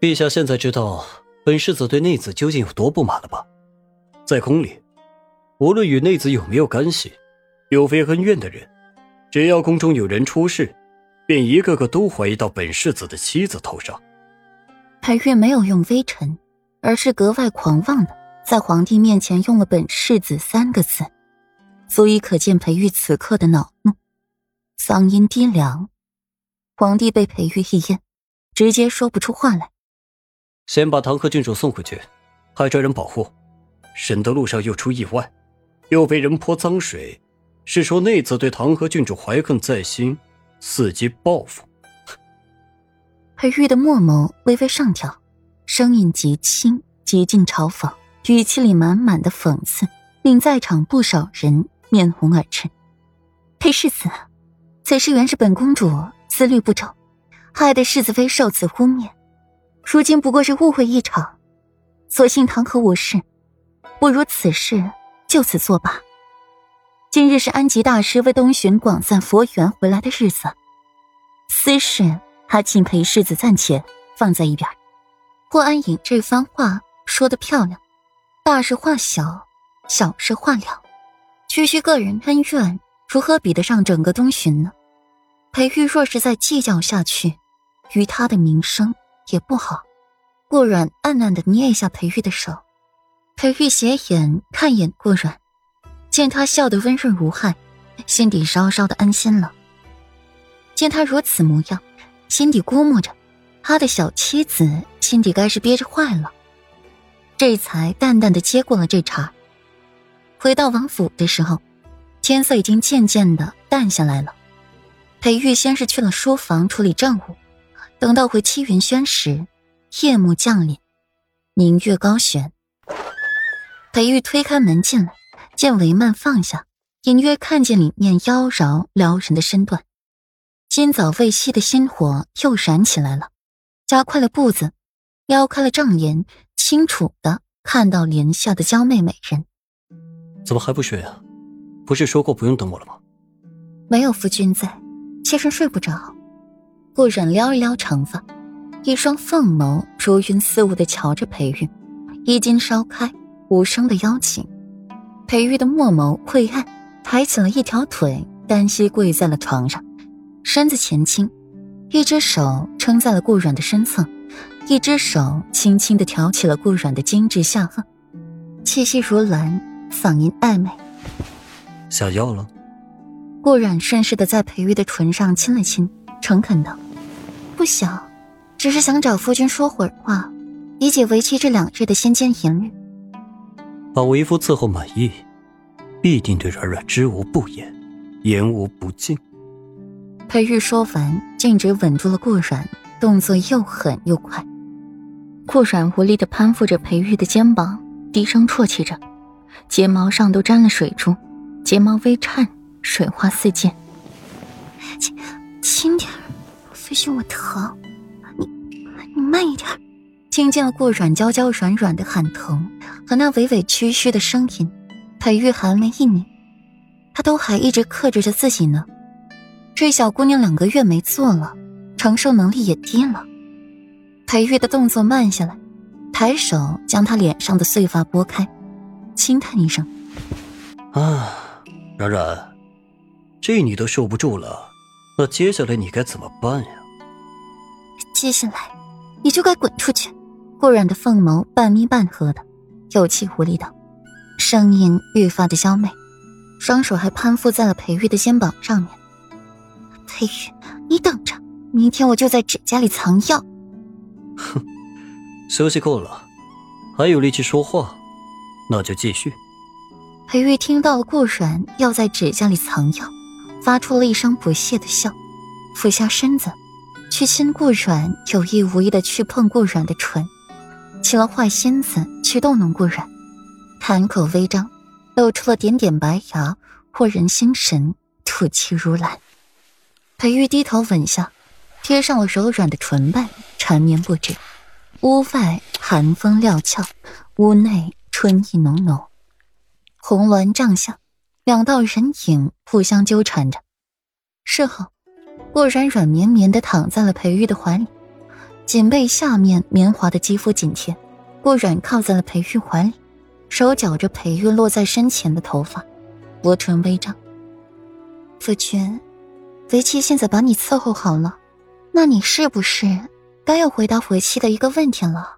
陛下现在知道本世子对内子究竟有多不满了吧？在宫里，无论与内子有没有干系，有非恩怨的人，只要宫中有人出事，便一个个都怀疑到本世子的妻子头上。裴玉没有用微臣，而是格外狂妄的在皇帝面前用了“本世子”三个字，足以可见裴玉此刻的恼怒，嗓音低凉。皇帝被裴玉一咽，直接说不出话来。先把唐河郡主送回去，还专人保护，省得路上又出意外，又被人泼脏水。是说内子对唐河郡主怀恨在心，伺机报复。裴玉的墨眸微微上挑，声音极轻，极尽嘲讽，语气里满满的讽刺，令在场不少人面红耳赤。裴世子，此事原是本公主思虑不周，害得世子妃受此污蔑。如今不过是误会一场，所幸唐河无事，不如此事就此作罢。今日是安吉大师为东巡广散佛缘回来的日子，私事还请裴世子暂且放在一边。霍安影这番话说的漂亮，大事化小，小事化了，区区个人恩怨，如何比得上整个东巡呢？裴玉若是再计较下去，于他的名声。也不好，顾软暗暗的捏一下裴玉的手，裴玉斜眼看一眼顾软，见他笑得温润无害，心底稍稍的安心了。见他如此模样，心底估摸着，他的小妻子心底该是憋着坏了，这才淡淡的接过了这茬。回到王府的时候，天色已经渐渐的淡下来了。裴玉先是去了书房处理政务。等到回七云轩时，夜幕降临，明月高悬。裴玉推开门进来，见帷幔放下，隐约看见里面妖娆撩人的身段。今早未熄的心火又燃起来了，加快了步子，撩开了帐帘，清楚的看到帘下的娇媚美人。怎么还不睡啊？不是说过不用等我了吗？没有夫君在，妾身睡不着。顾软撩一撩长发，一双凤眸如云似雾的瞧着裴玉，衣襟稍开，无声的邀请。裴玉的墨眸晦暗，抬起了一条腿，单膝跪在了床上，身子前倾，一只手撑在了顾软的身侧，一只手轻轻的挑起了顾软的精致下颚，气息如兰，嗓音暧昧。下药了。顾软顺势的在裴玉的唇上亲了亲，诚恳道。不想，只是想找夫君说会儿话，以解为期这两日的心间疑虑。把为夫伺候满意，必定对软软知无不言，言无不尽。裴玉说完，径直吻住了顾软，动作又狠又快。顾软无力的攀附着裴玉的肩膀，低声啜泣着，睫毛上都沾了水珠，睫毛微颤，水花四溅。轻，轻点。夫君，我疼，你你慢一点。听见了顾软娇娇软软的喊疼和那委委屈屈的声音，裴玉寒眉一拧，他都还一直克制着自己呢。这小姑娘两个月没做了，承受能力也低了。裴玉的动作慢下来，抬手将她脸上的碎发拨开，轻叹一声：“啊，软软，这你都受不住了。”那接下来你该怎么办呀？接下来，你就该滚出去。顾软的凤眸半眯半合的，有气无力道，声音愈发的娇媚，双手还攀附在了裴玉的肩膀上面。裴玉，你等着，明天我就在指甲里藏药。哼，休息够了，还有力气说话，那就继续。裴玉听到了顾软要在指甲里藏药。发出了一声不屑的笑，俯下身子，去亲顾软，有意无意的去碰顾软的唇，起了坏心思去逗弄顾软，潭口微张，露出了点点白牙，惑人心神，吐气如兰。裴玉低头吻下，贴上了柔软的唇瓣，缠绵不止。屋外寒风料峭，屋内春意浓浓。红鸾帐下。两道人影互相纠缠着，事后，顾然软绵绵的躺在了裴玉的怀里，颈背下面绵滑的肌肤紧贴，顾然靠在了裴玉怀里，手绞着裴玉落在身前的头发，薄唇微张。子君，为妻现在把你伺候好了，那你是不是该要回答回妻的一个问题了？